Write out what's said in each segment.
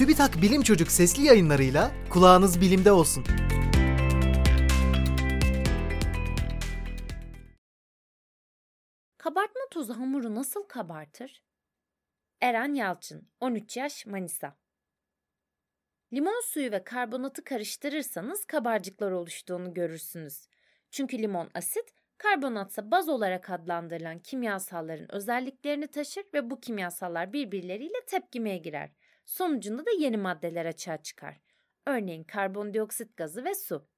TÜBİTAK Bilim Çocuk sesli yayınlarıyla kulağınız bilimde olsun. Kabartma tozu hamuru nasıl kabartır? Eren Yalçın, 13 yaş, Manisa. Limon suyu ve karbonatı karıştırırsanız kabarcıklar oluştuğunu görürsünüz. Çünkü limon asit, karbonatsa baz olarak adlandırılan kimyasalların özelliklerini taşır ve bu kimyasallar birbirleriyle tepkimeye girer. Sonucunda da yeni maddeler açığa çıkar. Örneğin karbondioksit gazı ve su.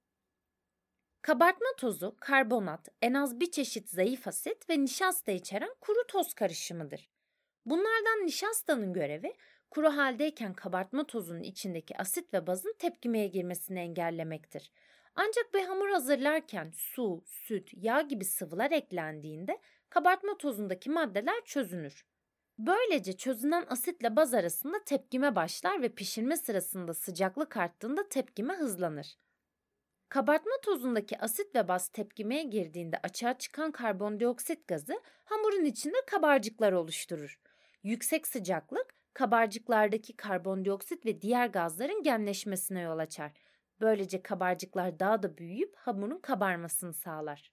Kabartma tozu, karbonat, en az bir çeşit zayıf asit ve nişasta içeren kuru toz karışımıdır. Bunlardan nişastanın görevi kuru haldeyken kabartma tozunun içindeki asit ve bazın tepkimeye girmesini engellemektir. Ancak bir hamur hazırlarken su, süt, yağ gibi sıvılar eklendiğinde kabartma tozundaki maddeler çözünür. Böylece çözünen asitle baz arasında tepkime başlar ve pişirme sırasında sıcaklık arttığında tepkime hızlanır. Kabartma tozundaki asit ve baz tepkimeye girdiğinde açığa çıkan karbondioksit gazı hamurun içinde kabarcıklar oluşturur. Yüksek sıcaklık kabarcıklardaki karbondioksit ve diğer gazların genleşmesine yol açar. Böylece kabarcıklar daha da büyüyüp hamurun kabarmasını sağlar.